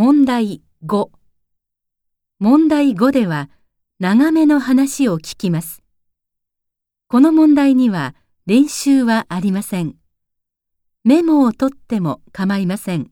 問題5問題5では長めの話を聞きます。この問題には練習はありません。メモを取っても構いません。